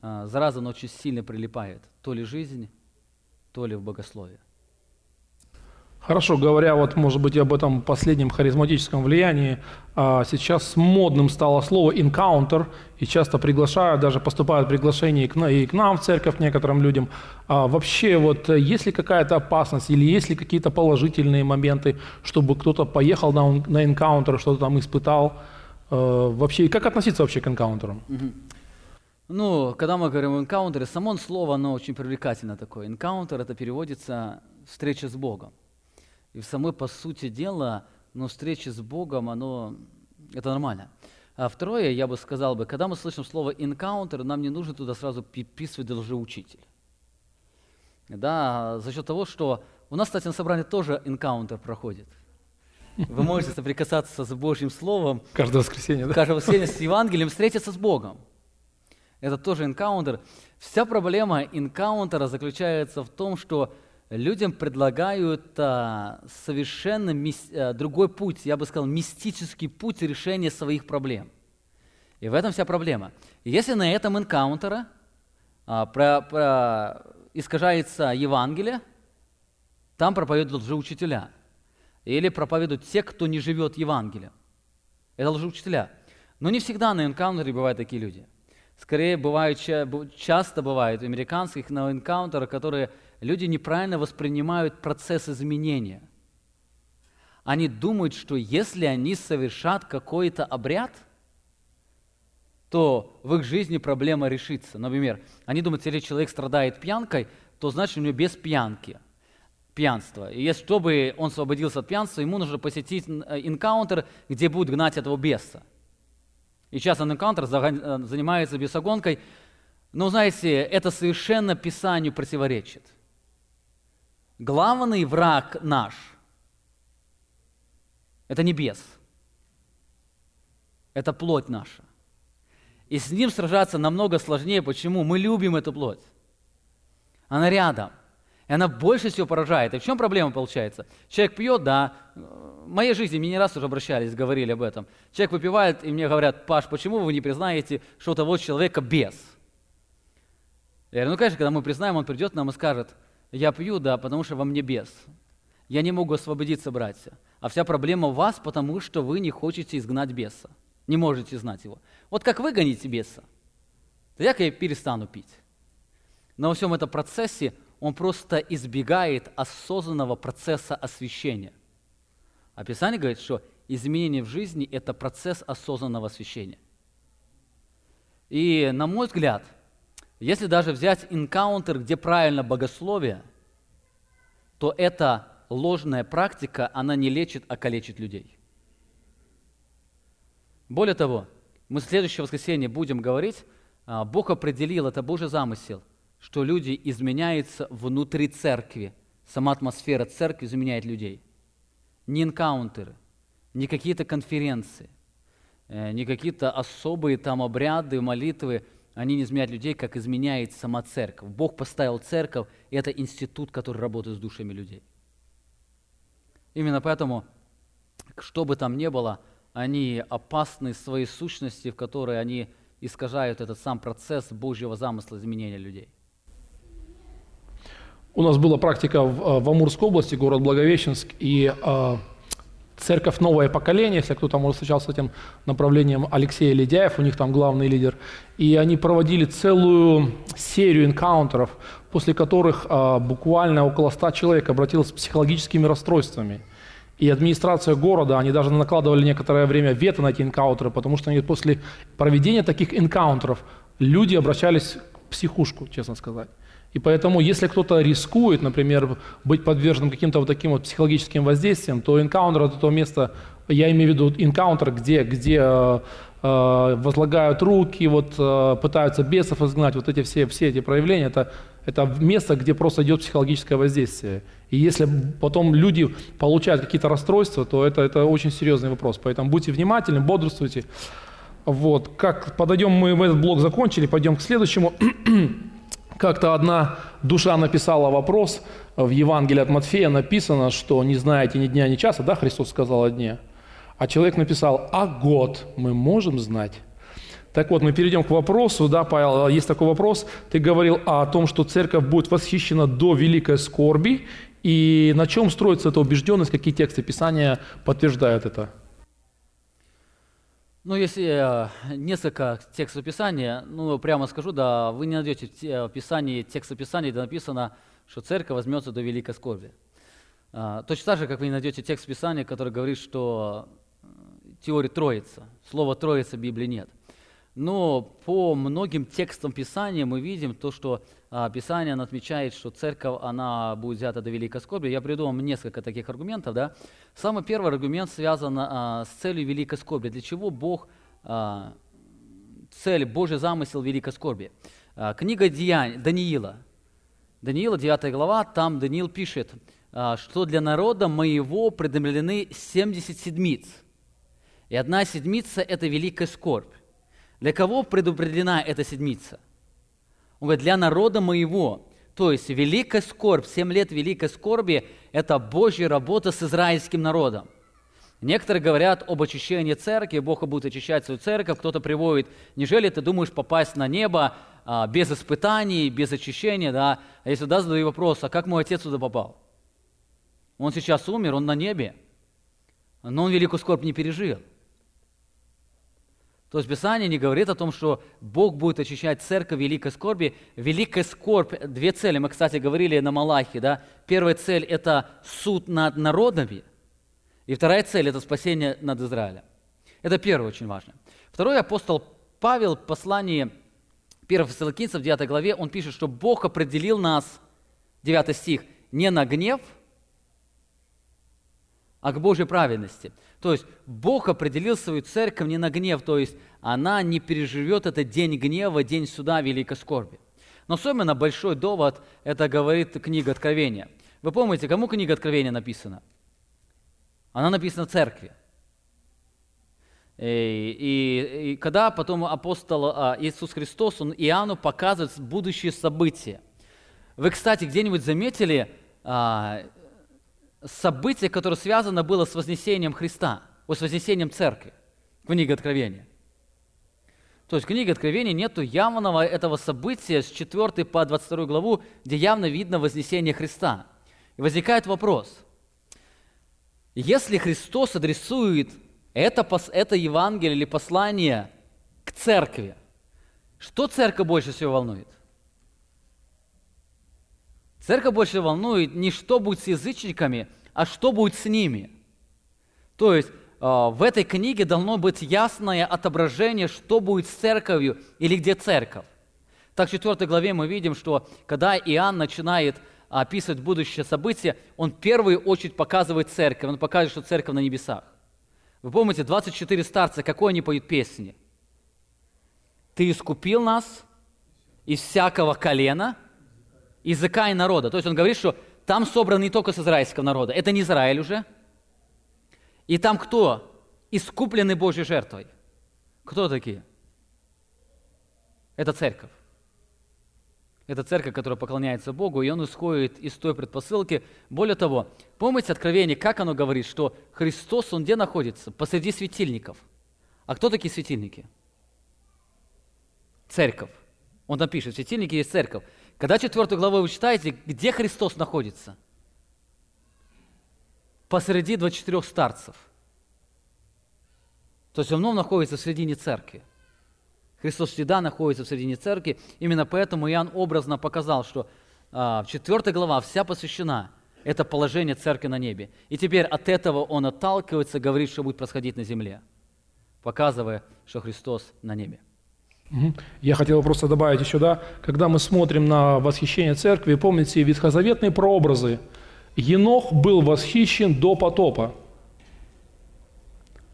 а, зараза она очень сильно прилипает. То ли жизнь, то ли в богословие. Хорошо, говоря вот, может быть, об этом последнем харизматическом влиянии, а, сейчас модным стало слово «encounter», и часто приглашают, даже поступают приглашения и к нам в церковь некоторым людям. А вообще, вот есть ли какая-то опасность или есть ли какие-то положительные моменты, чтобы кто-то поехал на, на encounter, что-то там испытал? А, вообще, как относиться вообще к энкаунтерам? Ну, когда мы говорим encounter, само слово, оно очень привлекательно такое. Encounter, это переводится «встреча с Богом». И в самой, по сути дела, но встреча с Богом, оно, это нормально. А второе, я бы сказал бы, когда мы слышим слово encounter, нам не нужно туда сразу приписывать лжеучитель. Да, за счет того, что у нас, кстати, на собрании тоже encounter проходит. Вы можете соприкасаться с Божьим Словом. Каждое воскресенье, да? Каждое воскресенье с Евангелием, встретиться с Богом. Это тоже encounter. Вся проблема encounter заключается в том, что людям предлагают а, совершенно мис, а, другой путь, я бы сказал, мистический путь решения своих проблем. И в этом вся проблема. Если на этом энкаунтера а, про, про, искажается Евангелие, там проповедуют лжеучителя. Или проповедуют те, кто не живет Евангелием. Это лжеучителя. Но не всегда на энкаунтере бывают такие люди. Скорее, бывают, часто бывают американских на энкаунтерах, которые люди неправильно воспринимают процесс изменения. Они думают, что если они совершат какой-то обряд, то в их жизни проблема решится. Например, они думают, если человек страдает пьянкой, то значит у него без пьянки пьянство. И если, чтобы он освободился от пьянства, ему нужно посетить инкаунтер, где будет гнать этого беса. И часто инкаунтер э, занимается бесогонкой. Но, знаете, это совершенно Писанию противоречит. Главный враг наш – это небес. Это плоть наша. И с ним сражаться намного сложнее. Почему? Мы любим эту плоть. Она рядом. И она больше всего поражает. И в чем проблема получается? Человек пьет, да. В моей жизни мне не раз уже обращались, говорили об этом. Человек выпивает, и мне говорят, Паш, почему вы не признаете, что у того человека бес? Я говорю, ну, конечно, когда мы признаем, он придет нам и скажет – я пью, да, потому что во мне бес. Я не могу освободиться, братья. А вся проблема у вас, потому что вы не хотите изгнать беса. Не можете знать его. Вот как вы гоните беса, тогда я перестану пить. Но во всем этом процессе он просто избегает осознанного процесса освящения. А Писание говорит, что изменение в жизни – это процесс осознанного освящения. И, на мой взгляд, если даже взять инкаунтер, где правильно богословие, то эта ложная практика, она не лечит, а калечит людей. Более того, мы в следующее воскресенье будем говорить, а, Бог определил, это Божий замысел, что люди изменяются внутри церкви. Сама атмосфера церкви изменяет людей. Не инкаунтеры, не какие-то конференции, э, не какие-то особые там обряды, молитвы – они не изменяют людей, как изменяет сама церковь. Бог поставил церковь, и это институт, который работает с душами людей. Именно поэтому, что бы там ни было, они опасны своей сущности, в которой они искажают этот сам процесс Божьего замысла изменения людей. У нас была практика в, в Амурской области, город Благовещенск, и э, Церковь «Новое поколение», если кто-то, может, встречался с этим направлением, Алексей Ледяев, у них там главный лидер. И они проводили целую серию энкаунтеров, после которых а, буквально около ста человек обратилось с психологическими расстройствами. И администрация города, они даже накладывали некоторое время вето на эти энкаунтеры, потому что они после проведения таких энкаунтеров люди обращались в психушку, честно сказать. И поэтому, если кто-то рискует, например, быть подверженным каким-то вот таким вот психологическим воздействием, то энкаунтер – это то место, я имею в виду энкаунтер, где, где э, э, возлагают руки, вот, э, пытаются бесов изгнать, вот эти все, все эти проявления, это, это место, где просто идет психологическое воздействие. И если потом люди получают какие-то расстройства, то это, это очень серьезный вопрос. Поэтому будьте внимательны, бодрствуйте. Вот. Как подойдем мы в этот блок закончили, пойдем к следующему. Как-то одна душа написала вопрос, в Евангелии от Матфея написано, что не знаете ни дня, ни часа, да, Христос сказал о дне. А человек написал, а год мы можем знать? Так вот, мы перейдем к вопросу, да, Павел, есть такой вопрос. Ты говорил о том, что церковь будет восхищена до великой скорби, И на чем строится эта убежденность, какие тексты Писания подтверждают это? Ну, если э, несколько текстов Писания, ну, прямо скажу, да, вы не найдете в Писании текста Писания, где написано, что церковь возьмется до великой скорби. А, точно так же, как вы не найдете текст Писания, который говорит, что э, теория Троица. Слова Троица в Библии нет. Но по многим текстам Писания мы видим то, что а, Писание отмечает, что церковь она будет взята до великой скорби. Я приведу вам несколько таких аргументов. Да? Самый первый аргумент связан а, с целью великой скорби. Для чего Бог, а, цель, Божий замысел великой скорби? Книга Деяний, Даниила. Даниила, 9 глава, там Даниил пишет, что для народа моего предопределены 70 седмиц. И одна седмица – это великая скорбь. Для кого предопределена эта седмица? Он говорит, для народа моего. То есть великая скорбь, семь лет великой скорби – это Божья работа с израильским народом. Некоторые говорят об очищении церкви, Бог будет очищать свою церковь, кто-то приводит, нежели ты думаешь попасть на небо а, без испытаний, без очищения, да? А если да, задаю вопрос, а как мой отец туда попал? Он сейчас умер, он на небе, но он великую скорбь не пережил. То есть Писание не говорит о том, что Бог будет очищать церковь великой скорби. Великая скорбь, две цели, мы, кстати, говорили на Малахе, да? Первая цель – это суд над народами, и вторая цель – это спасение над Израилем. Это первое очень важно. Второй апостол Павел в послании 1 Фессалоникийцев, 9 главе, он пишет, что Бог определил нас, 9 стих, не на гнев, а к Божьей праведности. То есть Бог определил свою церковь не на гнев, то есть она не переживет этот день гнева, день суда, великой скорби. Но особенно большой довод, это говорит книга Откровения. Вы помните, кому книга Откровения написана? Она написана церкви. И, и, и когда потом апостол а, Иисус Христос, он Иоанну показывает будущие события. Вы, кстати, где-нибудь заметили, а, событие, которое связано было с вознесением Христа, с вознесением церкви, книга Откровения. То есть в книге Откровения нету явного этого события с 4 по 22 главу, где явно видно вознесение Христа. И возникает вопрос, если Христос адресует это, это Евангелие или послание к церкви, что церковь больше всего волнует? Церковь больше волнует не что будет с язычниками, а что будет с ними. То есть а, в этой книге должно быть ясное отображение, что будет с церковью или где церковь. Так в 4 главе мы видим, что когда Иоанн начинает описывать будущее событие, он в первую очередь показывает церковь, он показывает, что церковь на небесах. Вы помните, 24 старца, какой они поют песни? «Ты искупил нас из всякого колена, языка и народа. То есть он говорит, что там собран не только с израильского народа, это не Израиль уже. И там кто? Искуплены Божьей жертвой. Кто такие? Это церковь. Это церковь, которая поклоняется Богу, и он исходит из той предпосылки. Более того, помните Откровение, как оно говорит, что Христос, Он где находится? Посреди светильников. А кто такие светильники? Церковь. Он там пишет, светильники есть церковь. Когда четвертую главу вы читаете, где Христос находится? Посреди 24 старцев. То есть он находится в середине церкви. Христос всегда находится в середине церкви. Именно поэтому Иоанн образно показал, что а, в 4 глава вся посвящена это положение церкви на небе. И теперь от этого он отталкивается, говорит, что будет происходить на земле, показывая, что Христос на небе. Я хотел просто добавить еще, да, когда мы смотрим на восхищение церкви, помните ветхозаветные прообразы. Енох был восхищен до потопа.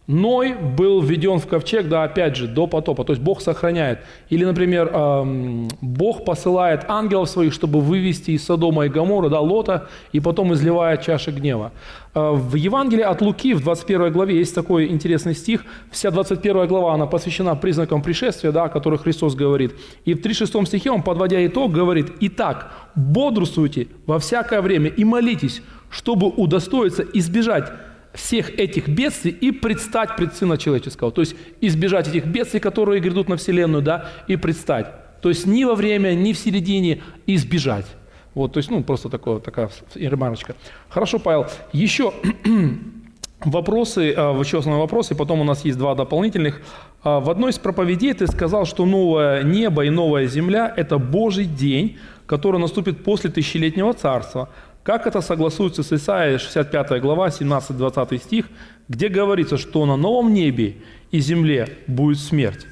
Ной был введен в ковчег, да, опять же, до потопа. То есть Бог сохраняет. Или, например, эм, Бог посылает ангелов своих, чтобы вывести из Содома и Гамора, да, Лота, и потом изливает чаши гнева. Э, в Евангелии от Луки в 21 главе есть такой интересный стих. Вся 21 глава, она посвящена признакам пришествия, да, о которых Христос говорит. И в 36 стихе он, подводя итог, говорит, «Итак, бодрствуйте во всякое время и молитесь, чтобы удостоиться избежать всех этих бедствий и предстать пред Сына Человеческого. То есть избежать этих бедствий, которые грядут на Вселенную, да, и предстать. То есть ни во время, ни в середине избежать. Вот, то есть, ну, просто такое, такая ремарочка. Хорошо, Павел. Еще вопросы, а, еще основной вопрос, и потом у нас есть два дополнительных. А, в одной из проповедей ты сказал, что новое небо и новая земля – это Божий день, который наступит после тысячелетнего царства. Как это согласуется с Исаией 65 глава, 17-20 стих, где говорится, что на новом небе и земле будет смерть?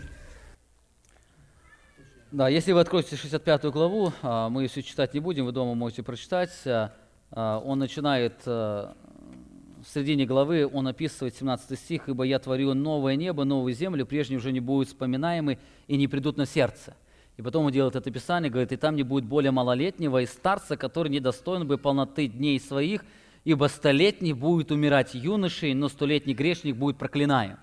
Да, если вы откроете 65 главу, а, мы ее читать не будем, вы дома можете прочитать. А, а, он начинает в середине главы, он описывает 17 стих, «Ибо я творю новое небо, новую землю, прежние уже не будут вспоминаемы и не придут на сердце». И потом он делает это описание, говорит, и там не будет более малолетнего и старца, который недостоин бы полноты дней своих, ибо столетний будет умирать юношей, но столетний грешник будет проклинаем.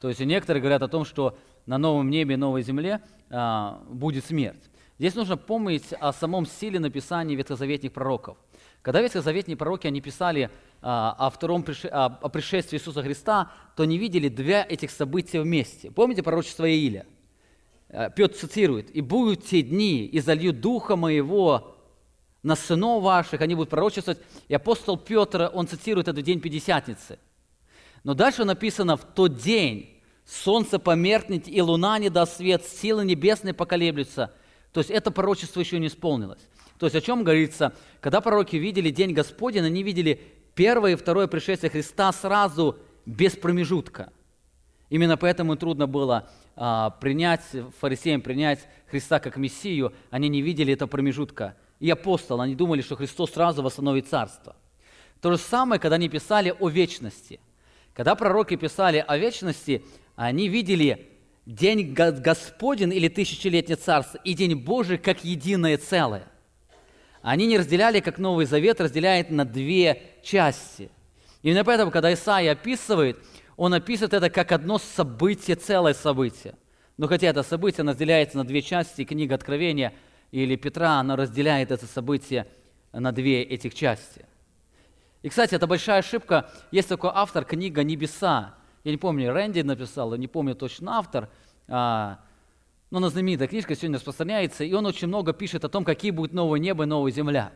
То есть некоторые говорят о том, что на новом небе новой земле а, будет смерть. Здесь нужно помнить о самом силе написания ветхозаветных пророков. Когда ветхозаветные пророки они писали а, о, втором, о, о пришествии Иисуса Христа, то не видели две этих события вместе. Помните пророчество Ииля? Э, Петр цитирует, «И будут те дни, и залью Духа Моего на сынов ваших, они будут пророчествовать». И апостол Петр, он цитирует этот день Пятидесятницы. Но дальше написано, «В тот день солнце померкнет, и луна не даст свет, силы небесные поколеблются». То есть это пророчество еще не исполнилось. То есть о чем говорится? Когда пророки видели День Господень, они видели первое и второе пришествие Христа сразу, без промежутка. Именно поэтому трудно было принять, фарисеям принять Христа как Мессию, они не видели этого промежутка. И апостолы, они думали, что Христос сразу восстановит царство. То же самое, когда они писали о вечности. Когда пророки писали о вечности, они видели день Господень или тысячелетнее царство и день Божий как единое целое. Они не разделяли, как Новый Завет разделяет на две части. Именно поэтому, когда Исаия описывает – он описывает это как одно событие, целое событие. Но хотя это событие разделяется на две части, книга Откровения или Петра, она разделяет это событие на две этих части. И, кстати, это большая ошибка. Есть такой автор, книга «Небеса». Я не помню, Рэнди написал, не помню точно автор, а, но она знаменитая книжка сегодня распространяется, и он очень много пишет о том, какие будут новое небо и новая земля.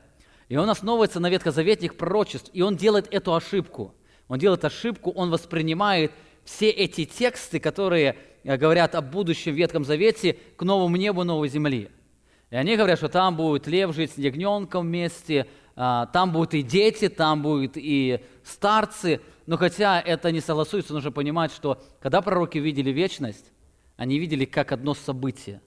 И он основывается на ветхозаветных пророчеств, и он делает эту ошибку – он делает ошибку, он воспринимает все эти тексты, которые э, говорят о будущем Ветхом Завете, к новому небу, новой земли. И они говорят, что там будет лев жить с ягненком вместе, а, там будут и дети, там будут и старцы. Но хотя это не согласуется, нужно понимать, что когда пророки видели вечность, они видели как одно событие.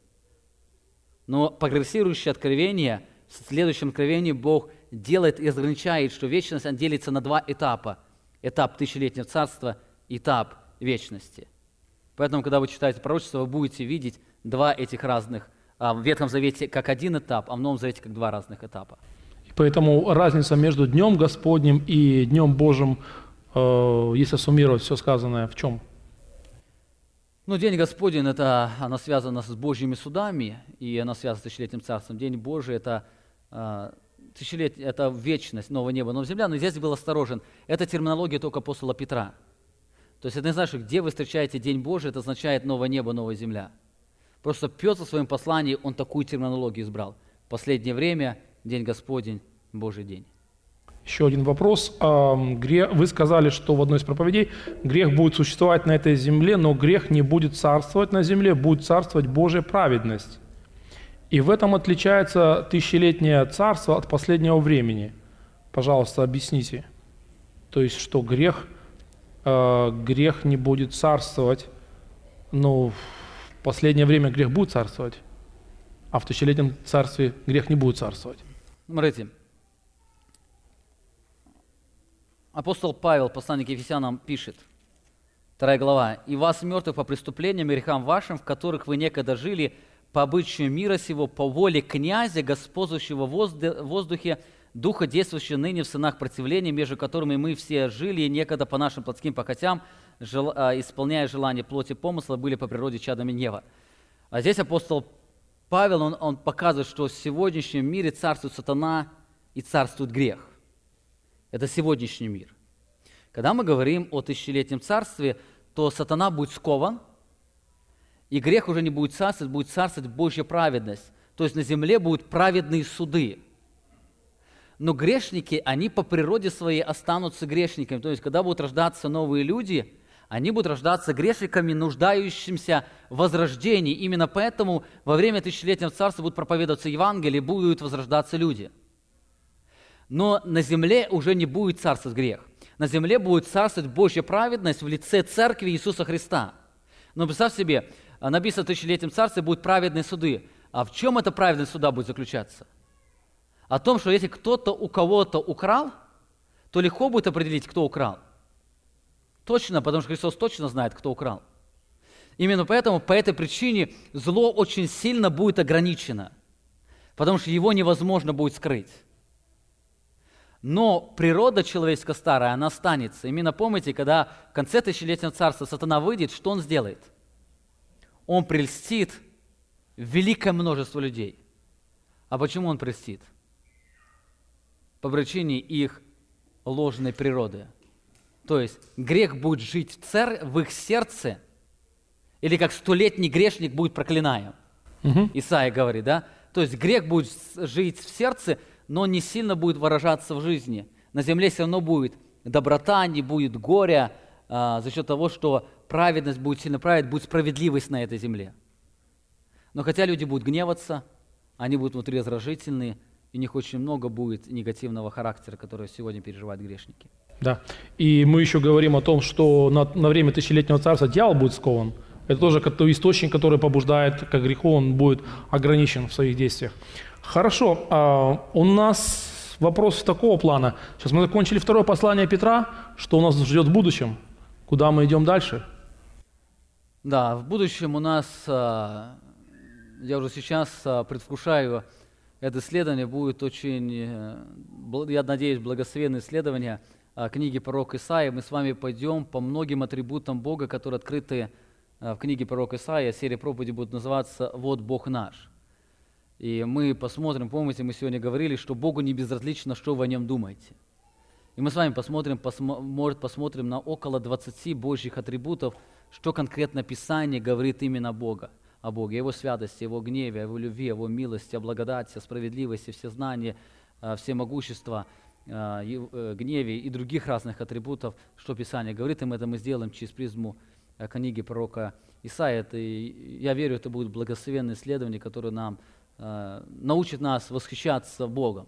Но прогрессирующее откровение, в следующем откровении Бог делает и разграничает, что вечность делится на два этапа – этап тысячелетнего царства, этап вечности. Поэтому, когда вы читаете пророчество, вы будете видеть два этих разных, а в Ветхом Завете как один этап, а в Новом Завете как два разных этапа. Поэтому разница между Днем Господним и Днем Божьим, э, если суммировать все сказанное, в чем? Ну, День Господень, это, она связана с Божьими судами, и она связана с тысячелетним царством. День Божий – это э, тысячелетие, это вечность, новое небо, новая земля, но здесь был осторожен. Это терминология только апостола Петра. То есть это не значит, где вы встречаете День Божий, это означает новое небо, новая земля. Просто Петр в своем послании, он такую терминологию избрал. Последнее время, День Господень, Божий день. Еще один вопрос. Вы сказали, что в одной из проповедей грех будет существовать на этой земле, но грех не будет царствовать на земле, будет царствовать Божья праведность. И в этом отличается тысячелетнее царство от последнего времени. Пожалуйста, объясните. То есть, что грех, э, грех не будет царствовать, но в последнее время грех будет царствовать, а в тысячелетнем царстве грех не будет царствовать. Смотрите, апостол Павел, посланник Ефесянам, пишет, вторая глава, «И вас, мертвых по преступлениям и грехам вашим, в которых вы некогда жили, по обычаю мира сего, по воле князя, господствующего в воздухе, духа, действующего ныне в сынах противления, между которыми мы все жили, и некогда по нашим плотским похотям, жел, а, исполняя желания плоти помысла, были по природе чадами Нева. А здесь апостол Павел, он, он показывает, что в сегодняшнем мире царствует сатана и царствует грех. Это сегодняшний мир. Когда мы говорим о тысячелетнем царстве, то сатана будет скован – и грех уже не будет царствовать, будет царствовать Божья праведность. То есть на земле будут праведные суды. Но грешники, они по природе своей останутся грешниками. То есть, когда будут рождаться новые люди, они будут рождаться грешниками, нуждающимися в возрождении. Именно поэтому во время тысячелетнего царства будут проповедоваться Евангелие, будут возрождаться люди. Но на земле уже не будет царствовать грех. На земле будет царствовать Божья праведность в лице Церкви Иисуса Христа. Но представь себе, написано в тысячелетнем царстве будут праведные суды. А в чем эта праведность суда будет заключаться? О том, что если кто-то у кого-то украл, то легко будет определить, кто украл. Точно, потому что Христос точно знает, кто украл. Именно поэтому, по этой причине, зло очень сильно будет ограничено, потому что его невозможно будет скрыть. Но природа человеческая старая, она останется. Именно помните, когда в конце тысячелетнего царства сатана выйдет, что он сделает? Он прельстит великое множество людей. А почему он прельстит? По причине их ложной природы. То есть грех будет жить в, цер... в их сердце, или как столетний грешник будет проклинаем. Угу. Исаия говорит, да? То есть грех будет жить в сердце, но не сильно будет выражаться в жизни. На земле все равно будет доброта, не будет горя, а, за счет того, что праведность будет сильно править, будет справедливость на этой земле. Но хотя люди будут гневаться, они будут внутри раздражительные, и у них очень много будет негативного характера, который сегодня переживают грешники. Да. И мы еще говорим о том, что на, на время тысячелетнего царства дьявол будет скован. Это тоже источник, который побуждает к греху, он будет ограничен в своих действиях. Хорошо, а у нас вопрос такого плана. Сейчас мы закончили второе послание Петра. Что у нас ждет в будущем? Куда мы идем дальше? Да, в будущем у нас, а, я уже сейчас а, предвкушаю, это исследование будет очень, э, я надеюсь, благословенное исследование книги пророка Исаия. Мы с вами пойдем по многим атрибутам Бога, которые открыты в книге пророка Исаия. Серия проповеди будет называться «Вот Бог наш». И мы посмотрим, помните, мы сегодня говорили, что Богу не безразлично, что вы о нем думаете. И мы с вами посмотрим, посмо, может, посмотрим на около 20 Божьих атрибутов, что конкретно Писание говорит именно Бога, о Боге, о Его святости, Его гневе, Его любви, Его милости, о благодати, о справедливости, всезнании, всемогущества, э, гневе и других разных атрибутов, что Писание говорит, и мы это мы сделаем через призму э, книги пророка Исаия. Это, я верю, это будет благословенное исследование, которое нам Э, научит нас восхищаться Богом.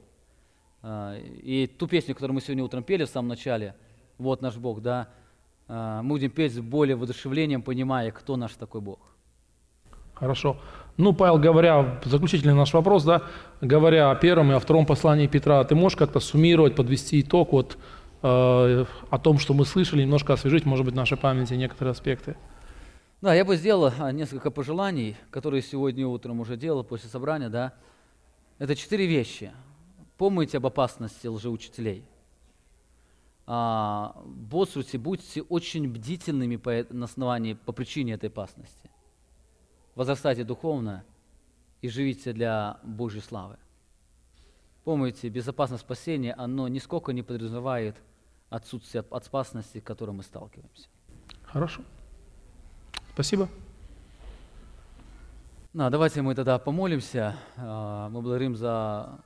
Э, и ту песню, которую мы сегодня утром пели в самом начале, «Вот наш Бог», да, э, мы будем петь с более воодушевлением, понимая, кто наш такой Бог. Хорошо. Ну, Павел, говоря, заключительный наш вопрос, да, говоря о первом и о втором послании Петра, ты можешь как-то суммировать, подвести итог вот, э, о том, что мы слышали, немножко освежить, может быть, в нашей памяти некоторые аспекты? Да, я бы сделал а, несколько пожеланий, которые сегодня утром уже делал после собрания, да. Это четыре вещи. Помните об опасности лжеучителей. А, бодрствуйте, будьте очень бдительными по, на основании, по причине этой опасности. Возрастайте духовно и живите для Божьей славы. Помните, безопасность спасения, оно нисколько не подразумевает отсутствие от опасности, с которой мы сталкиваемся. Хорошо. Спасибо. Да, давайте мы тогда помолимся. А, мы благодарим за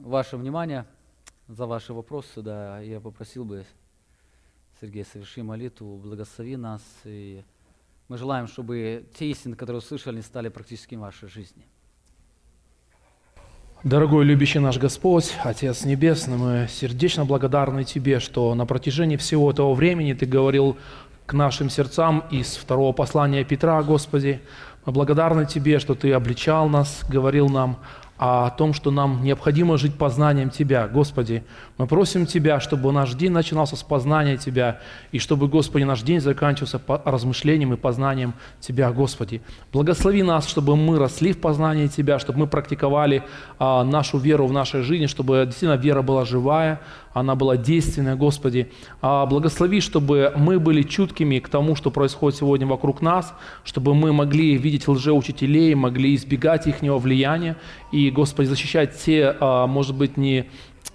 ваше внимание, за ваши вопросы. Да, я попросил бы, Сергей, соверши молитву, благослови нас. И мы желаем, чтобы те истины, которые услышали, стали практически в вашей жизни. Дорогой любящий наш Господь, Отец Небесный, мы сердечно благодарны Тебе, что на протяжении всего этого времени Ты говорил к нашим сердцам из второго послания Петра, Господи. Мы благодарны Тебе, что Ты обличал нас, говорил нам о том, что нам необходимо жить познанием Тебя. Господи, мы просим Тебя, чтобы наш день начинался с познания Тебя, и чтобы, Господи, наш день заканчивался размышлением и познанием Тебя, Господи. Благослови нас, чтобы мы росли в познании Тебя, чтобы мы практиковали а, нашу веру в нашей жизни, чтобы действительно вера была живая, она была действенная, Господи. А благослови, чтобы мы были чуткими к тому, что происходит сегодня вокруг нас, чтобы мы могли видеть лжеучителей, могли избегать их влияния и, Господи, защищать те, а, может быть, не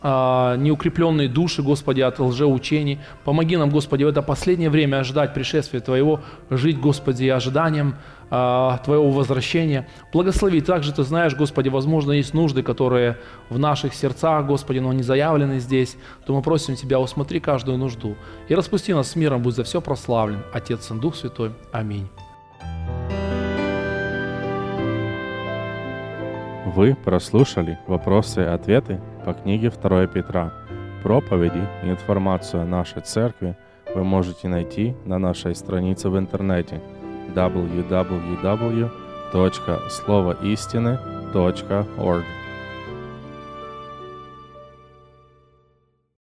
а, неукрепленные души, Господи, от лжеучений. Помоги нам, Господи, в это последнее время ожидать пришествия Твоего, жить, Господи, ожиданием Твоего возвращения. Благослови. Также Ты знаешь, Господи, возможно, есть нужды, которые в наших сердцах, Господи, но не заявлены здесь. То мы просим Тебя, усмотри каждую нужду. И распусти нас с миром, будь за все прославлен. Отец и Дух Святой. Аминь. Вы прослушали вопросы и ответы по книге 2 Петра. Проповеди и информацию о нашей церкви вы можете найти на нашей странице в интернете www.словоистины.org.